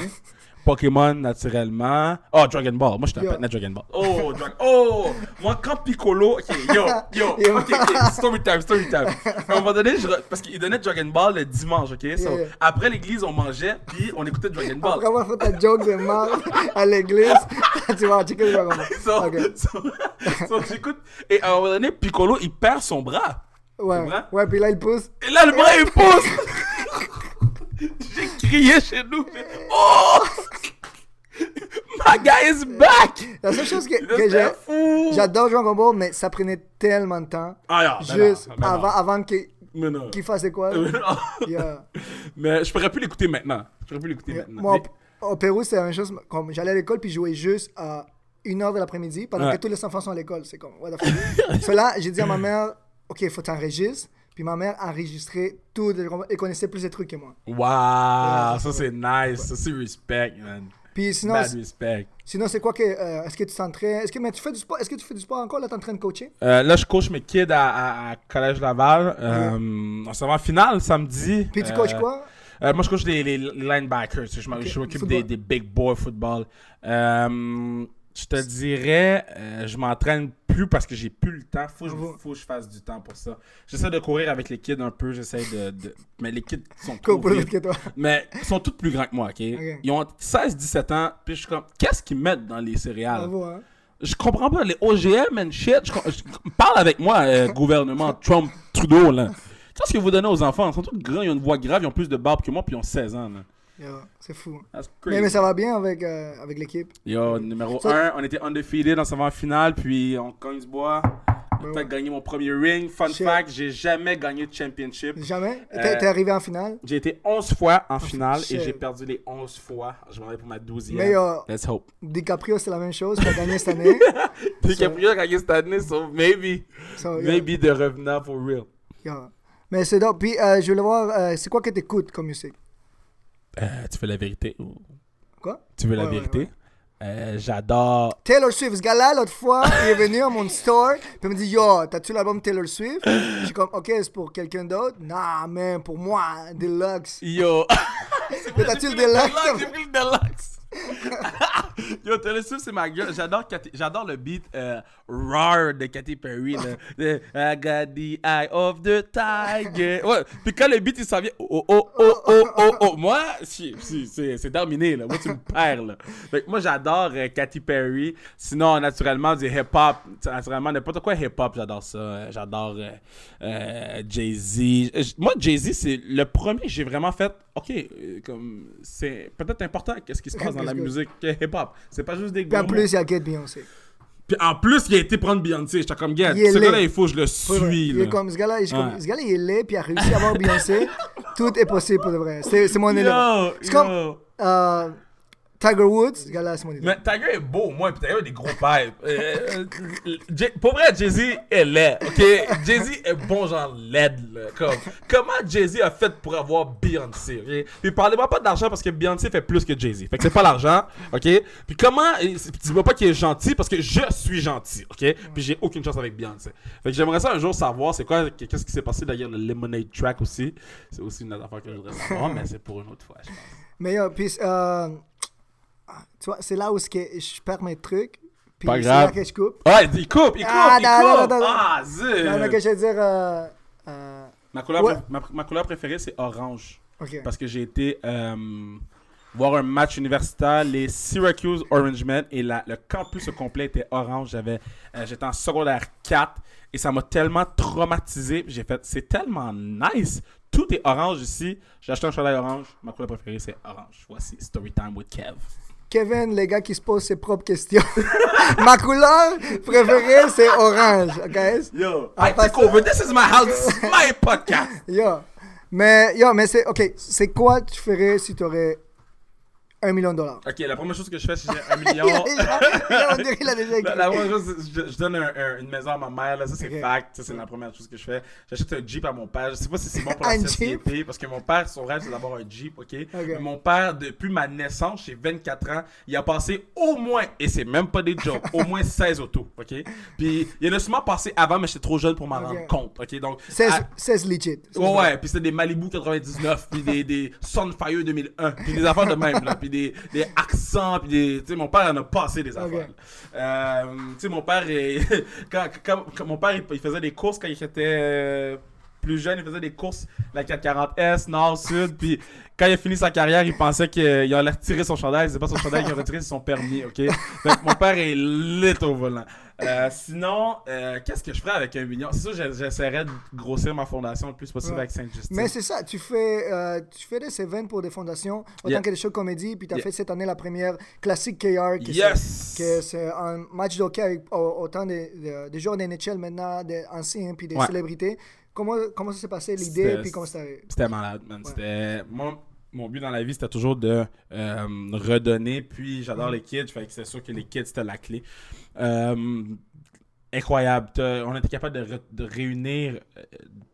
Pokémon, naturellement. Oh, Dragon Ball. Moi, j'étais un Yo. patinet Dragon Ball. Oh, Dragon Oh! Moi, quand Piccolo. Ok, yo, yo. Yo. Ok, ok. Story time, story time. À un moment donné, je re- parce qu'il donnait Dragon Ball le dimanche, ok? So, Yeah, yeah. Après l'église, on mangeait, puis on écoutait Dragon Ball. Après avoir fait ta joke de marde à l'église, tu vas checker Dragon Ball. So, Ok. so- so, j'écoute. Et à un moment donné, Piccolo, il perd son bras. Ouais, ouais, puis là, il pousse. Et là, le bras, il pousse. J'ai crié chez nous. j'ai- Oh! My guy is back! La seule chose que, que j'adore Dragon Ball, mais ça prenait tellement de temps. Ah, non, ben Juste non, ben non. avant, avant qu'il Mais qu'il fasse quoi. Mais. Yeah. Mais je pourrais plus l'écouter maintenant. Je pourrais plus l'écouter Yeah. maintenant. Moi, Mais- au, au Pérou, c'est la même chose. Comme j'allais à l'école, puis je jouais juste à 1h de l'après-midi, pendant Ouais. que tous les enfants sont à l'école. C'est comme, what the fuck? Cela, j'ai dit à ma mère, OK, il faut t'enregistrer. Puis ma mère enregistrait tout. Elle connaissait plus de trucs que moi. Wow, ça c'est nice. Ça c'est respect, man. Puis sinon, Bad respect. sinon c'est quoi que. euh, est-ce que tu t'entraînes? Est-ce que, mais tu fais du sport Est-ce que tu fais du sport encore Là, t'es en train de coacher? Euh, là, je coach mes kids à, à- à Collège Laval. Euh, On s'en va en finale samedi. Puis tu Euh, coaches quoi? Euh, moi, je coach les, les linebackers. Je m'occupe football. des, des big boy football. Euh, je te dirais, euh, je m'entraîne plus parce que j'ai plus le temps. Faut, que je- faut que je fasse du temps pour ça. J'essaie de courir avec les kids un peu. J'essaie de, de- Mais les kids sont trop vite. que toi. Mais ils sont tous plus grands que moi, ok? Ils ont 16-17 ans. Puis je suis comme, qu'est-ce qu'ils mettent dans les céréales? Bravo, hein? Je comprends pas les OGM and shit. Je, com- je- parle avec moi, euh, gouvernement Trump, Trudeau, là. Qu'est-ce que vous donnez aux enfants? Ils sont tous grands, ils ont une voix grave, ils ont plus de barbe que moi, puis ils ont 16 ans, là. Yo, c'est fou. That's Mais, crazy. mais ça va bien avec, euh, avec l'équipe. Yo, numéro Ça- 1, on était undefeated, on s'en va en finale, puis on gagne ce bois. J'ai ouais. peut-être gagné mon premier ring. Fun Shit. fact, j'ai jamais gagné de championship. Jamais? T'es Euh, t'es arrivé en finale? J'ai été 11 fois en finale shit. et j'ai perdu les 11 fois. Je m'en vais pour ma 12e. Mais euh, Let's hope. DiCaprio, c'est la même chose. Tu as gagné cette année. DiCaprio a gagné cette année, so maybe. So, yeah, Maybe de revenant for real. yeah. Mais c'est donc. Puis euh, je voulais voir, euh, c'est quoi que tu écoutes comme musique? Euh, tu veux la vérité? Quoi? Tu veux la Ouais, vérité? ouais. Euh, J'adore. Taylor Swift, ce gars-là, l'autre fois, il est venu à mon store, puis il me dit Yo, t'as-tu l'album Taylor Swift? Je suis comme Ok, c'est pour quelqu'un d'autre? Non, man, pour moi, Deluxe. Yo! Mais t'as-tu le J'ai Deluxe? Pris le Deluxe! Yo, Taylor Swift, c'est ma gueule. J'adore, Katy- j'adore le beat euh, Roar de Katy Perry. Le I got the eye of the tiger. Ouais, puis quand le beat il s'en vient, oh oh oh oh oh oh, moi, si- si- c'est c'est terminé là. Moi, tu me perds là. Moi, j'adore euh, Katy Perry. Sinon, naturellement, du hip-hop. Naturellement, n'importe quoi hip-hop, j'adore ça. J'adore euh, euh, Jay-Z. Moi, Jay-Z, c'est le premier que j'ai vraiment fait. Ok, euh, comme c'est peut-être important qu'est-ce qui se passe dans la que- musique hip-hop. C'est pas juste des gros en plus, il y a Get Beyoncé. Puis en plus, il a été prendre Beyoncé. J'étais comme, gars, ce gars-là, il faut que je le suis. Il est comme ce gars-là, il, est comme- Ouais. ce gars-là, il est laid, puis il a réussi à avoir Beyoncé. Tout est possible pour de vrai. C'est mon élément. C'est comme-. Euh, Tiger Woods, c'est mon idole. Mais Tiger est beau, moi, puis Tiger a des gros pipes. Euh, euh, pour vrai, Jay-Z est laid, ok? Jay-Z est bon genre laid, là. Comme, comment Jay-Z a fait pour avoir Beyoncé, ok? Puis parlez-moi pas d'argent parce que Beyoncé fait plus que Jay-Z. Fait que c'est pas l'argent, ok? Puis comment, dis-moi pas qu'il est gentil parce que je suis gentil, ok? Puis j'ai aucune chance avec Beyoncé. Fait que j'aimerais ça un jour savoir c'est quoi, qu'est-ce qui s'est passé derrière le Lemonade Track aussi? C'est aussi une autre affaire que je voudrais savoir, mais c'est pour une autre fois, je pense. Mais euh, puis, euh, tu vois, c'est là où ce que je perds mes trucs. Puis Pas c'est grave. là que je coupe. Ah, il il coupe, il coupe, Ah, il non, coupe! non, non. Ah, zut! Non, mais que je veux dire. Euh, euh, Ma couleur, Ouais. ma, ma couleur préférée, c'est orange. Parce que j'ai été euh, voir un match universitaire, les Syracuse Orangemen, et la- le campus au complet était orange. J'avais, euh, j'étais en secondaire 4 et ça m'a tellement traumatisé. J'ai fait, c'est tellement nice. Tout est orange ici. J'ai acheté un chandail orange. Ma couleur préférée, c'est orange. Voici Story Time with Kev. Kevin, les gars qui se posent ses propres questions. Ma couleur préférée, c'est orange. Ok? Yo, I take over. This is my house. This is my podcast. Yo. Mais, yo, mais c'est. Ok, c'est quoi tu ferais si tu aurais million de dollars? Ok, la première chose que je fais, si j'ai un million. Il a déjà- on dirait qu'il a déjà écrit. La, la première chose, c'est je, je donne un- un- une maison à ma mère, là, ça c'est Ok. fact, ça c'est la première chose que je fais. J'achète un Jeep à mon père, je sais pas si c'est bon pour la société, parce que mon père, son rêve c'est d'avoir un Jeep, ok? Mais mon père, depuis ma naissance, j'ai 24 ans, il a passé au moins, et c'est même pas des jokes, au moins 16 autos, ok? Puis il a sûrement passé avant, mais j'étais trop jeune pour m'en rendre compte, ok? Donc, 16, à- 16 legit. Ouais, ouais, puis c'était des Malibu 99, puis des, des Sunfire 2001, puis des affaires de même, là, puis des, des accents, puis des... Tu sais, mon père en a passé des affaires. Euh, tu sais, mon père, est- quand, quand- quand mon père, il, faisait des courses quand il était euh, plus jeune, il faisait des courses, la 440S, Nord, Sud, puis quand il a fini sa carrière, il pensait qu'il allait retirer son chandail, c'est pas son chandail qu'il a retiré, c'est son permis, ok? Fait que mon père est lit au volant. Euh, sinon, euh, qu'est-ce que je ferais avec un million? C'est sûr, j'ai- j'essaierais de grossir ma fondation le plus possible Ouais. avec Sainte-Justine. Mais c'est ça, tu fais, euh, tu fais des events pour des fondations, autant Yeah. que des shows comédie, puis tu as Yeah. fait cette année la première classique KR, c'est- Yes! c'est un match de hockey avec au- autant des, des, des joueurs d'NHL maintenant, des anciens, puis des Ouais. célébrités. Comment, comment ça s'est passé l'idée, puis comment c'était C'était malade, man. C'était... Moi, mon but dans la vie, c'était toujours de euh, redonner. Puis, j'adore les kids. C'est sûr que les kids, c'était la clé. Euh, incroyable. On était capable de réunir euh,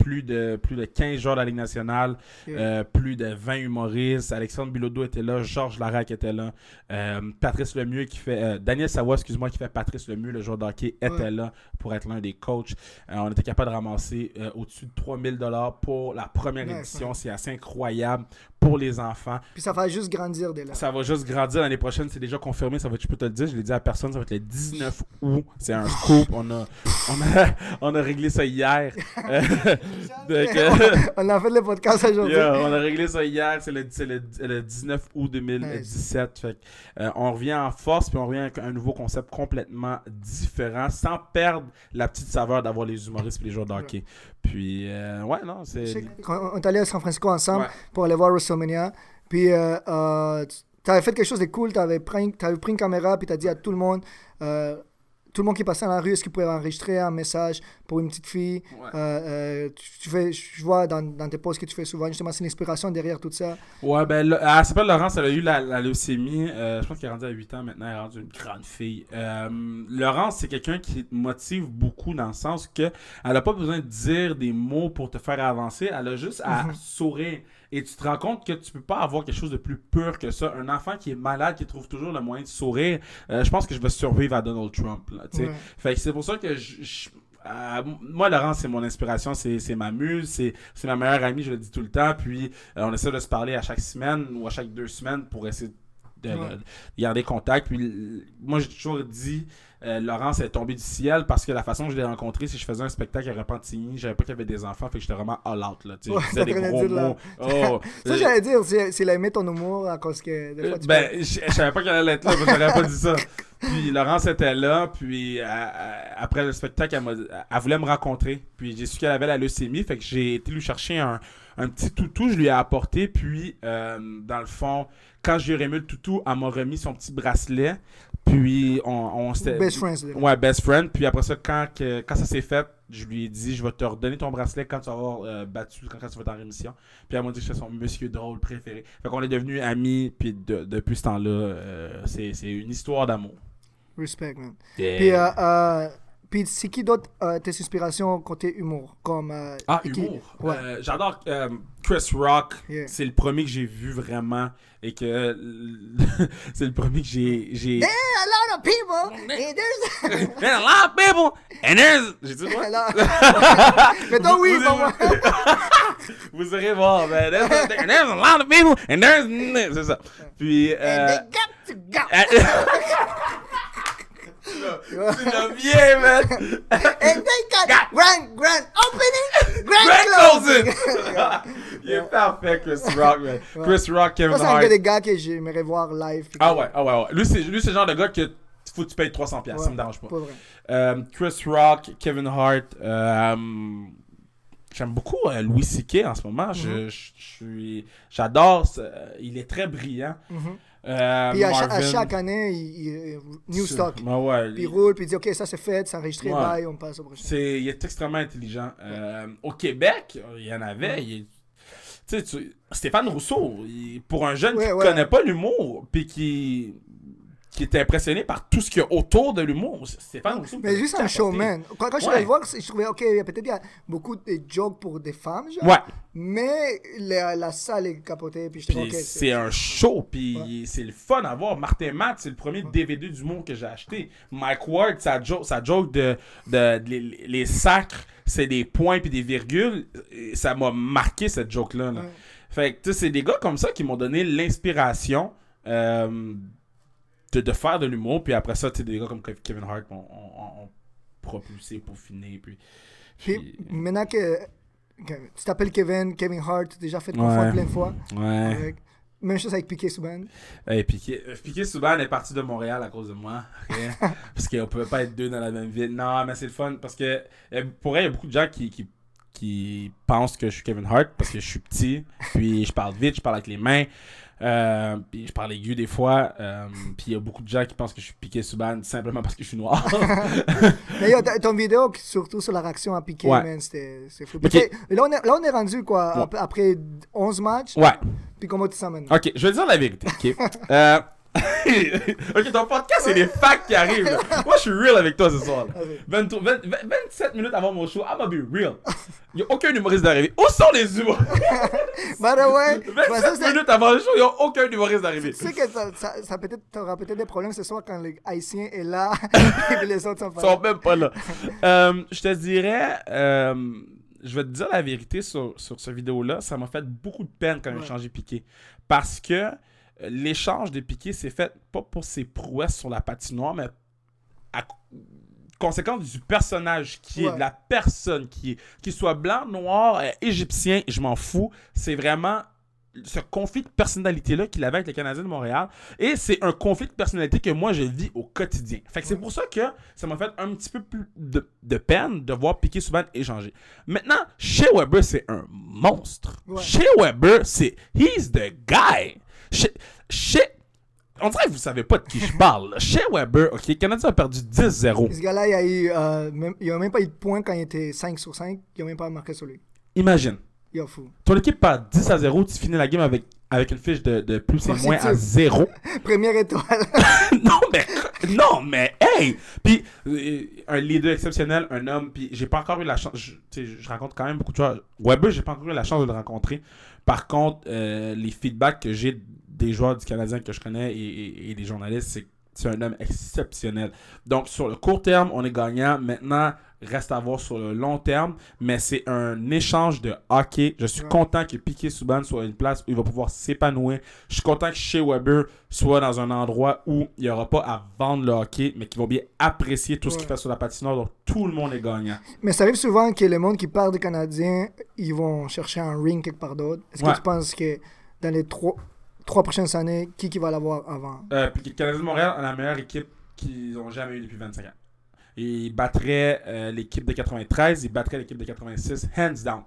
plus de, plus de 15 joueurs de la Ligue nationale, euh, plus de 20 humoristes. Alexandre Bilodeau était là, Georges Larac était là, euh, Patrice Lemieux qui fait... euh, Daniel Savoie, excuse-moi, qui fait Patrice Lemieux, le joueur de hockey, était Ouais. là pour être l'un des coachs. On était capable de ramasser au-dessus de 3000 dollars pour la première édition. C'est assez incroyable pour les enfants. Puis ça va juste grandir dès là. Ça va juste grandir l'année prochaine. C'est déjà confirmé. Ça va, je peux te le dire. Je l'ai dit à personne. Ça va être le 19 août. C'est un scoop. On a, on a, on a réglé ça hier. Donc, On a fait le podcast aujourd'hui. Yeah, on a réglé ça hier, c'est le, c'est le, le 19 août 2017. Fait que, euh, on revient en force, puis on revient avec un nouveau concept complètement différent, sans perdre la petite saveur d'avoir les humoristes et les joueurs de hockey. Puis, euh, ouais, non, c'est. on est allé à San Francisco ensemble Ouais. pour aller voir WrestleMania. Puis euh, euh, tu avais fait quelque chose de cool. Tu avais pris, t'avais pris une caméra puis tu as dit à tout le monde, euh, tout le monde qui passait dans la rue, est-ce qu'il pouvait enregistrer un message pour une petite fille? Ouais. Euh, euh, tu, tu fais, je vois dans, dans tes posts que tu fais souvent, justement, c'est l'inspiration derrière tout ça. Ouais, ben, le- elle s'appelle Laurence, elle a eu la, la leucémie. euh, je pense qu'elle est rendue à 8 ans maintenant, elle est rendue une grande fille. Euh, Laurence, c'est quelqu'un qui te motive beaucoup dans le sens que elle a pas besoin de dire des mots pour te faire avancer, elle a juste à sourire. Et tu te rends compte que tu peux pas avoir quelque chose de plus pur que ça. Un enfant qui est malade, qui trouve toujours le moyen de sourire, euh, je pense que je vais survivre à Donald Trump. Là. Ouais. Fait que c'est pour ça que je. je- euh, moi, Laurence, c'est mon inspiration, c'est ma muse, c'est c'est ma meilleure amie, je le dis tout le temps. Puis, euh, on essaie de se parler à chaque semaine ou à chaque deux semaines pour essayer de, de- Ouais. de garder contact. Puis, moi, j'ai toujours dit, euh, Laurence est tombée du ciel parce que la façon que je l'ai rencontrée, c'est que je faisais un spectacle à Repentigny, j'avais pas qu'il y avait des enfants, fait que j'étais vraiment all out. Là. Ouais, je disais des gros là. mots. Oh, Ça, euh, j'allais dire, c'est aimé ton humour à cause que des fois tu ben, je, je savais pas qu'elle allait être là, j'aurais pas dit ça. Puis Laurence était là, puis euh, euh, après le spectacle, elle, elle voulait me rencontrer. Puis j'ai su qu'elle avait la leucémie, fait que j'ai été lui chercher un, un petit toutou, je lui ai apporté. Puis, euh, dans le fond, quand j'ai remis le toutou, elle m'a remis son petit bracelet. Puis on, on s'était- Best friends. là. Ouais, best friend. Puis après ça, quand, que- quand ça s'est fait, je lui ai dit je vais te redonner ton bracelet quand tu vas avoir euh, battu, quand, quand tu vas être en rémission. Puis elle m'a dit que j'étais son monsieur drôle préféré. Fait qu'on est devenus amis. Puis de- depuis ce temps-là, euh, c'est c'est une histoire d'amour. Respect, man. Yeah. Puis, euh, euh, puis c'est qui d'autre euh, tes inspirations côté humour? Comme euh, Ah, qui- humour? Ouais. Euh, J'adore euh, Chris Rock. Yeah. C'est le premier que j'ai vu vraiment. Et que c'est le premier que j'ai. j'ai... a lot of people. and there's- There's a lot of people. And there's. J'ai dit quoi? Mais toi, oui, Vous- pour moi. Vous irez voir, man. There's, there's a lot of people. And there's. C'est ça. Puis. And Euh, they got to go. Tu l'as bien, man. And they got grand, grand opening, grand, Grand closing. Il est parfait, Chris Rock, man. Chris Rock, Kevin Ça, c'est un Hart. des gars que j'aimerais voir live. Ah ouais, ah ouais, ouais. Lui, c'est, lui, c'est le genre de gars que faut que tu payes 300$, piastres, ça Ouais, me dérange pas. Pas vrai. Euh, Chris Rock, Kevin Hart, euh, j'aime beaucoup euh, Louis C.K. en ce moment. Je- Mhm. je, je suis, j'adore, il est très brillant. Mhm. Euh, Puis à, à chaque année, il, il- new stock. Ouais, Puis il roule, puis il dit Ok, ça c'est fait, c'est enregistré, Ouais. bye, on passe au prochain. c'est, il est extrêmement intelligent. Euh, au Québec, il y en avait. il est- tu Stéphane Rousseau, il- pour un jeune qui ouais. connaît pas l'humour, puis qui, qui est impressionné par tout ce qu'il y a autour de l'humour, Stéphane Rousseau. Mais juste un showman. Quand, quand je suis allé voir, je trouvais, ok, il y a peut-être il y a beaucoup de jokes pour des femmes, genre, Ouais. mais la, la salle est capotée, puis Puis dis, ok, c'est un show, puis Ouais. c'est le fun à voir. Martin Matt, c'est le premier DVD du monde que j'ai acheté. Mike Ward, sa joke, sa joke de, de, de- les, les sacres, c'est des points puis des virgules. Ça m'a marqué cette joke-là. là. Ouais. Fait que, tu sais, c'est des gars comme ça qui m'ont donné l'inspiration euh, de, de faire de l'humour. Puis après ça, tu des gars comme Kevin Hart ont, ont- ont propulsé, peaufiné. Puis, Puis puis- maintenant que, que tu t'appelles Kevin, Kevin Hart, déjà fait Ouais. confondre plein de fois. ouais. Avec- même chose avec Piqué Souban. Et Piqué, euh, Piqué Souban est parti de Montréal à cause de moi. parce qu'on pouvait pas être deux dans la même ville. Non, mais c'est le fun parce que euh, pour elle, il y a beaucoup de gens qui, qui, qui pensent que je suis Kevin Hart parce que je suis petit. Puis je parle vite, je parle avec les mains. Euh, puis je parle aigu des fois. euh, puis il y a beaucoup de gens qui pensent que je suis Piqué Souban simplement parce que je suis noir. T- ton vidéo, surtout sur la réaction à Piqué, Ouais. c'était c'est fou. Ok. Puis, Là, on est, là, on est rendu quoi Ouais. Après 11 matchs ouais. Puis comment tu sens maintenant? Ok, je vais dire la vérité. Ok? Euh, ok, ton podcast, c'est les facts qui arrivent. là. Moi, je suis real avec toi ce soir. là. Ok. 23 20 20 27 minutes avant mon show, I'm gonna be real. Il n'y a aucun humoriste d'arriver. Où sont les humoristes? By the way, 27 bah, ça, c'est- minutes avant le show, il n'y a aucun humoriste d'arriver. tu sais que ça, ça, ça peut-être, t'auras peut-être des problèmes ce soir quand le haïtien est là et les autres sont Ils pas sont là. même pas là. Euh, je te dirais, euh, je vais te dire la vérité sur, sur cette vidéo-là. Ça m'a fait beaucoup de peine quand j'ai Ouais. changé Piqué. Parce que l'échange de Piqué s'est fait pas pour ses prouesses sur la patinoire, mais à co- conséquence du personnage qui est, de la personne qui est. Qu'il soit blanc, noir, euh, égyptien, je m'en fous. C'est vraiment ce conflit de personnalité-là qu'il avait avec les Canadiens de Montréal. Et c'est un conflit de personnalité que moi, je vis au quotidien. Fait que c'est pour ça que ça m'a fait un petit peu plus de, de peine de voir Piqué Souban échanger. Maintenant, chez Weber, c'est un monstre. Ouais. Chez Weber, c'est he's the guy. Chez, chez- on dirait que vous savez pas de qui je parle. Chez Weber, OK, le Canadien a perdu 10-0. Ce gars-là, il a eu, euh, même, il a même pas eu de points quand il était 5 sur 5. Il a même pas marqué sur lui. Imagine. Il est fou. Ton équipe perd 10 à 0, tu finis la game avec, avec une fiche de, de plus et moins à 0. Première étoile. non, mais, non, mais, hey! Puis, euh, un leader exceptionnel, un homme, puis j'ai pas encore eu la chance, je, tu sais, je rencontre quand même beaucoup de joueurs. Weber, j'ai pas encore eu la chance de le rencontrer. Par contre, euh, les feedbacks que j'ai des joueurs du Canadien que je connais et, des journalistes, c'est c'est un homme exceptionnel. Donc, sur le court terme, on est gagnant. Maintenant, reste à voir sur le long terme, mais c'est un échange de hockey. Je suis Ouais. content que Piqué Souban soit à une place où il va pouvoir s'épanouir. Je suis content que chez Weber soit dans un endroit où il n'y aura pas à vendre le hockey, mais qu'ils vont bien apprécier tout ce qu'il fait sur la patinoire. Donc, tout le monde est gagnant. Mais ça arrive souvent que le monde qui parle des Canadiens, ils vont chercher un ring quelque part d'autre? Est-ce Ouais. que tu penses que dans les trois, trois prochaines années, qui, qui va l'avoir avant? Euh, puis le Canadien de Montréal a la meilleure équipe qu'ils ont jamais eu depuis 25 ans. Ils battraient euh, l'équipe de 93, ils battraient l'équipe de 86, hands down.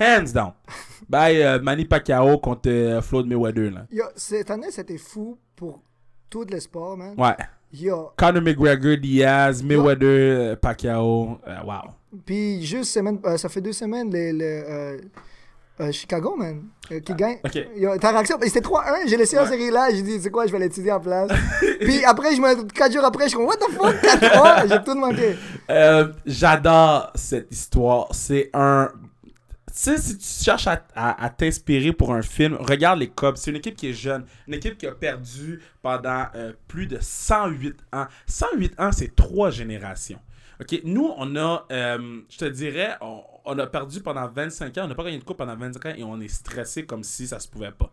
Hands down. By euh, Manny Pacquiao contre euh, Floyd Mayweather. Là. Yo, Cette année, c'était fou pour tous les sports, man. Ouais. Yo, Conor McGregor, Diaz, Mayweather, euh, Pacquiao. euh, wow. puis juste semaine, euh, ça fait deux semaines, les, les, euh, Chicago, man, euh, qui gagne. Ok. Yo, ta réaction, c'était 3-1, j'ai laissé la Ouais. série là, j'ai dit, c'est quoi, je vais l'étudier en place. puis après, je me, 4 jours après, je suis comme, what the fuck, 4-3, j'ai tout manqué. Euh, J'adore cette histoire. C'est un. Tu sais, si tu cherches à, à- à t'inspirer pour un film, regarde les Cubs. C'est une équipe qui est jeune. Une équipe qui a perdu pendant euh, plus de 108 ans. 108 ans, c'est trois générations. OK? Nous, on a, euh, je te dirais, on, on a perdu pendant 25 ans. On n'a pas gagné de coupe pendant 25 ans et on est stressé comme si ça se pouvait pas.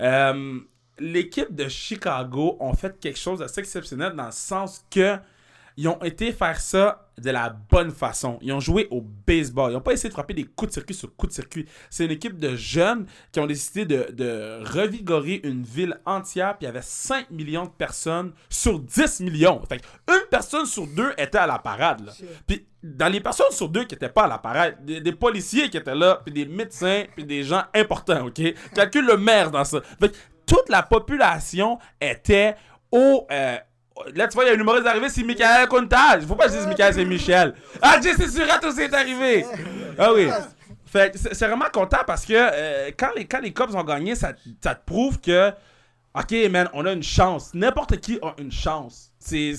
Euh, L'équipe de Chicago ont fait quelque chose d'assez exceptionnel dans le sens que ils ont été faire ça de la bonne façon. Ils ont joué au baseball. Ils n'ont pas essayé de frapper des coups de circuit sur coups de circuit. C'est une équipe de jeunes qui ont décidé de, de revigorer une ville entière. Puis il y avait 5 millions de personnes sur 10 millions. Fait une personne sur deux était à la parade. là. Puis dans les personnes sur deux qui n'étaient pas à la parade, des, des policiers qui étaient là, puis des médecins, puis des gens importants, OK? Calcule le maire dans ça. Fait toute la population était au... euh, Là, tu vois, il y a un humoriste arrivé, c'est Michael Contage. Faut pas que je dise Michael, c'est Michel. Ah, Jesse Surratt aussi est arrivé. Ah oui. Fait c'est vraiment content parce que euh, quand, les, quand les Cubs ont gagné, ça, te prouve que, OK, man, on a une chance. N'importe qui a une chance. C'est,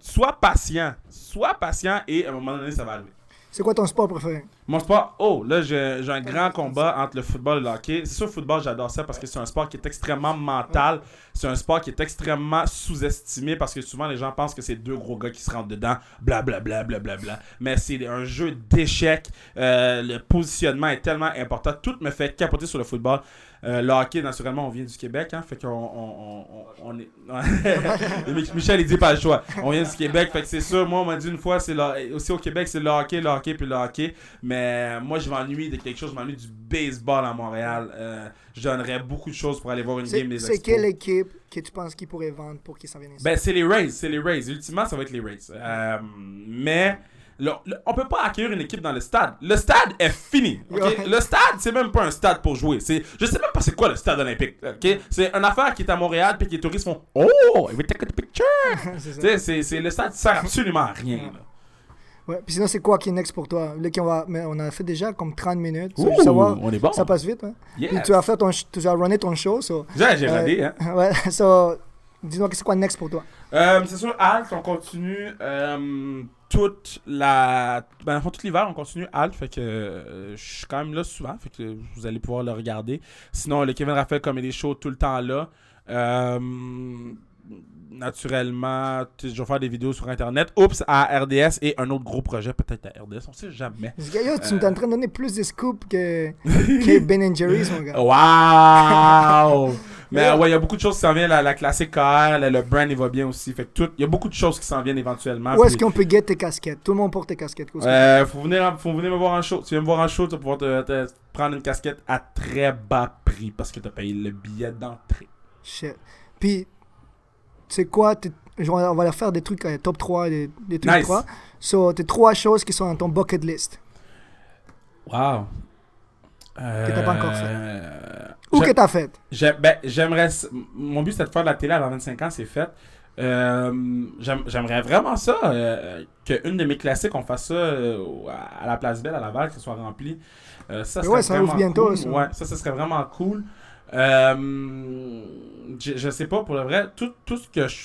sois patient. Sois patient et à un moment donné, ça va arriver. C'est quoi ton sport préféré? Mon sport, oh, là, j'ai un grand combat entre le football et le hockey. C'est sûr, le football, j'adore ça parce que c'est un sport qui est extrêmement mental. C'est un sport qui est extrêmement sous-estimé parce que souvent, les gens pensent que c'est deux gros gars qui se rentrent dedans, blablabla, blablabla. Mais c'est un jeu d'échecs. Euh, le positionnement est tellement important. Tout me fait capoter sur le football. Euh, le naturellement, on vient du Québec, hein, fait qu'on on, on, on est... Mich- Michel, il dit pas le choix. On vient du Québec, fait que c'est sûr, moi, on m'a dit une fois, c'est aussi au Québec, c'est le hockey, le hockey, puis le hockey. Mais moi, je m'ennuie de quelque chose, je m'ennuie du baseball à Montréal. Euh, je donnerais beaucoup de choses pour aller voir une game des c'est quelle équipe que tu penses qu'ils pourraient vendre pour qu'ils s'en viennent ici? Ben, c'est les Rays, c'est les Rays. Ultimement, ça va être les Rays. Euh, mais le- le- on peut pas accueillir une équipe dans le stade. Le stade est fini. Le stade, c'est même pas un stade pour jouer. C'est, je sais même pas c'est quoi le stade olympique. ok? C'est une affaire qui est à Montréal puis que les touristes font Oh, we take a picture. c'est le stade sert absolument à rien. là. Ouais. Puis sinon, c'est quoi qui est next pour toi? Là, qu'on va... Mais on a fait déjà comme 30 minutes. Ouh, savoir, on est bon. Ça passe vite, hein? Yes. Puis tu vas faire ton... Tu vas runner ton show, so... J'ai, j'ai Euh, radé, hein. ouais, so... Dis-moi, c'est quoi next pour toi? Euh, c'est sûr, Alt, on continue euh, toute la. Ben, en fait, tout l'hiver, on continue Alt. Fait que euh, je suis quand même là souvent. Fait que vous allez pouvoir le regarder. Sinon, le Kevin Raphaël Comedy Show, tout le temps là. Euh, naturellement, je vais faire des vidéos sur Internet. Oups, à RDS et un autre gros projet, peut-être à RDS. On sait jamais. Yo, tu Euh. es en train de donner plus de scoops que, que Ben Jerry's, mon gars. Waouh! Mais ouais, il y a beaucoup de choses qui s'en viennent. La, la classique KR, le, le brand, il va bien aussi. Fait que tout, il y a beaucoup de choses qui s'en viennent éventuellement. Où est-ce qu'on peut get tes casquettes? Tout le monde porte tes casquettes. Euh, faut, venir, faut venir me voir en show. Tu viens me voir en show, tu vas pouvoir te, te prendre une casquette à très bas prix parce que tu as payé le billet d'entrée. Shit. Puis, c'est quoi? genre, on va leur faire des trucs euh, top 3, des, des trucs Nice. 3. So, tes trois choses qui sont dans ton bucket list. Wow. Que t'as pas encore fait. Euh, Ou que t'as fait. ben, j'aimerais. s- Mon but, c'était de faire de la télé avant 25 ans, c'est fait. Euh, j'aime- J'aimerais vraiment ça, euh, qu'une de mes classiques, on fasse ça euh, à la place Belle à Laval, que ce soit rempli. Euh, ça serait ouais, ça ouvre bientôt, cool. ça. Ouais, ça, ça serait vraiment cool. Euh, je, je sais pas, pour le vrai, tout, tout ce que je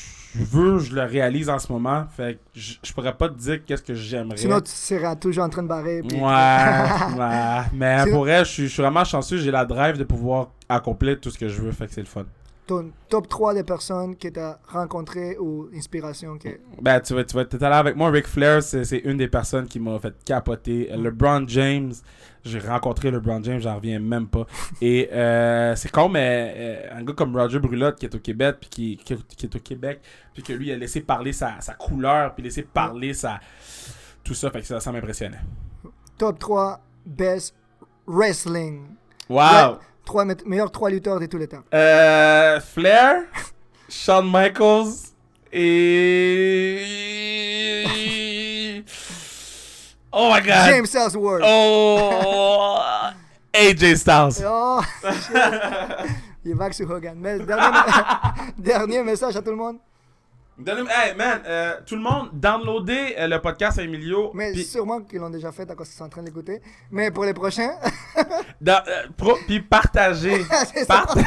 veux, je le réalise en ce moment. Fait que je, je pourrais pas te dire qu'est-ce que j'aimerais. Sinon, tu seras toujours en train de barrer. puis- Ouais, ouais. Mais pour vrai, je je suis vraiment chanceux. J'ai la drive de pouvoir accomplir tout ce que je veux. Fait que c'est le fun. Ton top 3 des personnes que tu as rencontrées ou inspiration. Que... Ben, tu vas, tu vas allé avec moi. Ric Flair, c'est une des personnes qui m'a fait capoter. Euh, LeBron James, j'ai rencontré LeBron James, j'en reviens même pas. Et euh, c'est con, mais euh, un gars comme Roger Brulotte qui est au Québec, puis qui, qui, qui est au Québec, puis que lui a laissé parler sa, sa couleur, puis laissé parler sa. Tout ça, fait que ça, ça m'impressionnait. Top 3 best wrestling. Wow! Trois me- meilleurs 3 lutteurs de tous les temps. Euh, Flair, Shawn Michaels et. Oh my god! James Ellsworth. Oh! AJ Styles. Oh. Il est back sur Hogan. Mais dernier, dernier message à tout le monde. Donnez- Hey man, euh, tout le monde, downloadez euh, le podcast à Emilio. Mais puis- sûrement qu'ils l'ont déjà fait à cause qu'ils sont en train d'écouter. Mais pour les prochains, Dans- euh, pro- puis partager. C'est ça. Part-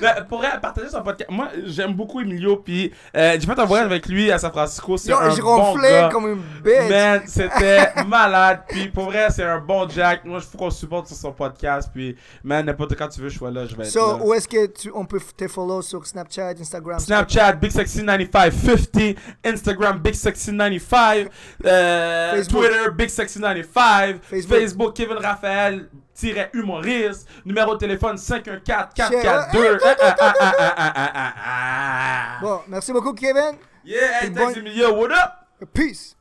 Ben, pour vrai, partager son podcast. Moi, j'aime beaucoup Emilio. Puis euh, j'ai fait un voyage avec lui à San Francisco. C'est yo, un je bon ronflais gars. comme une bête. Man, c'était malade. Puis pour vrai, c'est un bon Jack. Moi, il faut qu'on supporte sur son podcast. Puis, man, n'importe quand tu veux, je sois là. Je vais être So, là. où est-ce que tu, on peut te follow sur Snapchat, Instagram? Snapchat, at Big Sexy 9550, Instagram Big Sexy 95, uh, Twitter Big Sexy 95, Facebook, Facebook Kevin Raphaël humoriste, numéro de téléphone 514 442 Bon, merci beaucoup Kevin. Yeah, hey, thanks bon... Emilia, what up? Peace.